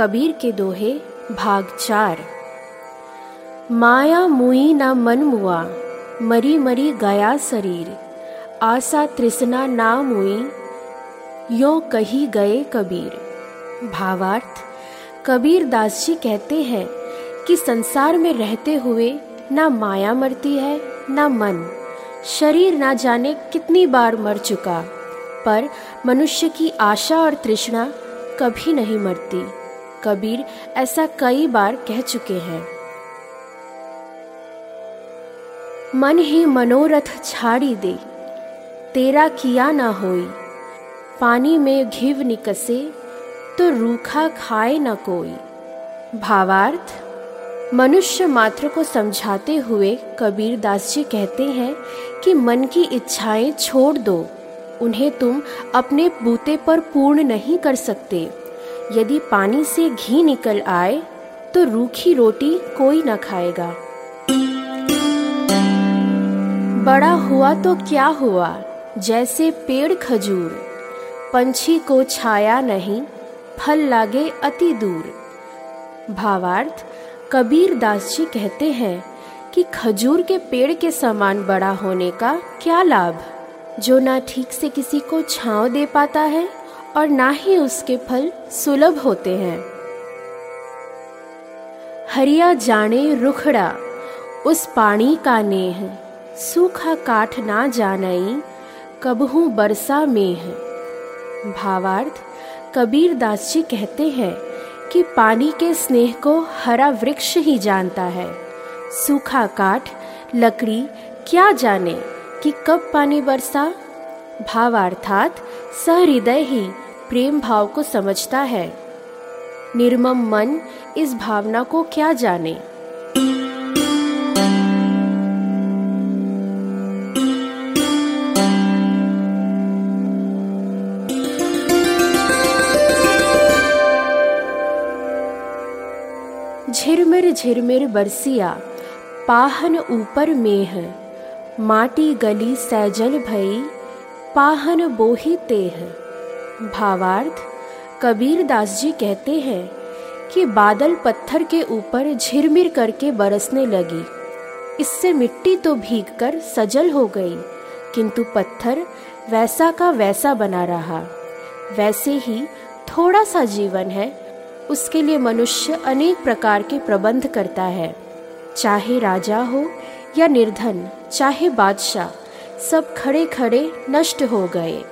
कबीर के दोहे, भाग चार। माया मुई ना मन मुआ, मरी मरी गया शरीर। आशा तृष्णा ना मुई, यो कही गए कबीर। भावार्थ, कबीर दास जी कहते हैं कि संसार में रहते हुए ना माया मरती है, ना मन। शरीर ना जाने कितनी बार मर चुका, पर मनुष्य की आशा और तृष्णा कभी नहीं मरती। कबीर ऐसा कई बार कह चुके हैं। मन ही मनोरथ छाड़ी दे, तेरा किया ना होई। पानी में घिव निकसे तो रूखा खाए न कोई। भावार्थ, मनुष्य मात्र को समझाते हुए कबीर दास जी कहते हैं कि मन की इच्छाएँ छोड़ दो, उन्हें तुम अपने बूते पर पूर्ण नहीं कर सकते। यदि पानी से घी निकल आए तो रूखी रोटी कोई न खाएगा। बड़ा हुआ तो क्या हुआ? जैसे पेड़ खजूर। पंछी को छाया नहीं, फल लागे अति दूर। भावार्थ, कबीर दास जी कहते हैं कि खजूर के पेड़ के समान बड़ा होने का क्या लाभ? जो ना ठीक से किसी को छांव दे पाता है और ना ही उसके फल सुलभ होते हैं। हरिया जाने रुखड़ा, उस पानी का नेह, सूखा काठ ना जानई, कबहू बरसा में है भावार्थ, कबीर दास जी कहते हैं कि पानी के स्नेह को हरा वृक्ष ही जानता है। सूखा काठ, लकड़ी क्या जाने कि कब पानी बरसा? भावार्थात सहृदय ही प्रेम भाव को समझता है। निर्मम मन इस भावना को क्या जाने? झिरमिर झिरमिर बरसिया, पाहन ऊपर मेह। माटी गली सैजल भई, पाहन बोही तेह। भावार्थ कबीर दास जी कहते हैं कि बादल पत्थर के ऊपर झिरमिर करके बरसने लगी। इससे मिट्टी तो भीगकर सजल हो गई, किंतु पत्थर वैसा का वैसा बना रहा। वैसे ही थोड़ा सा जीवन है, उसके लिए मनुष्य अनेक प्रकार के प्रबंध करता है। चाहे राजा हो या निर्धन, चाहे बादशाह, सब खड़े खड़े नष्ट हो गए।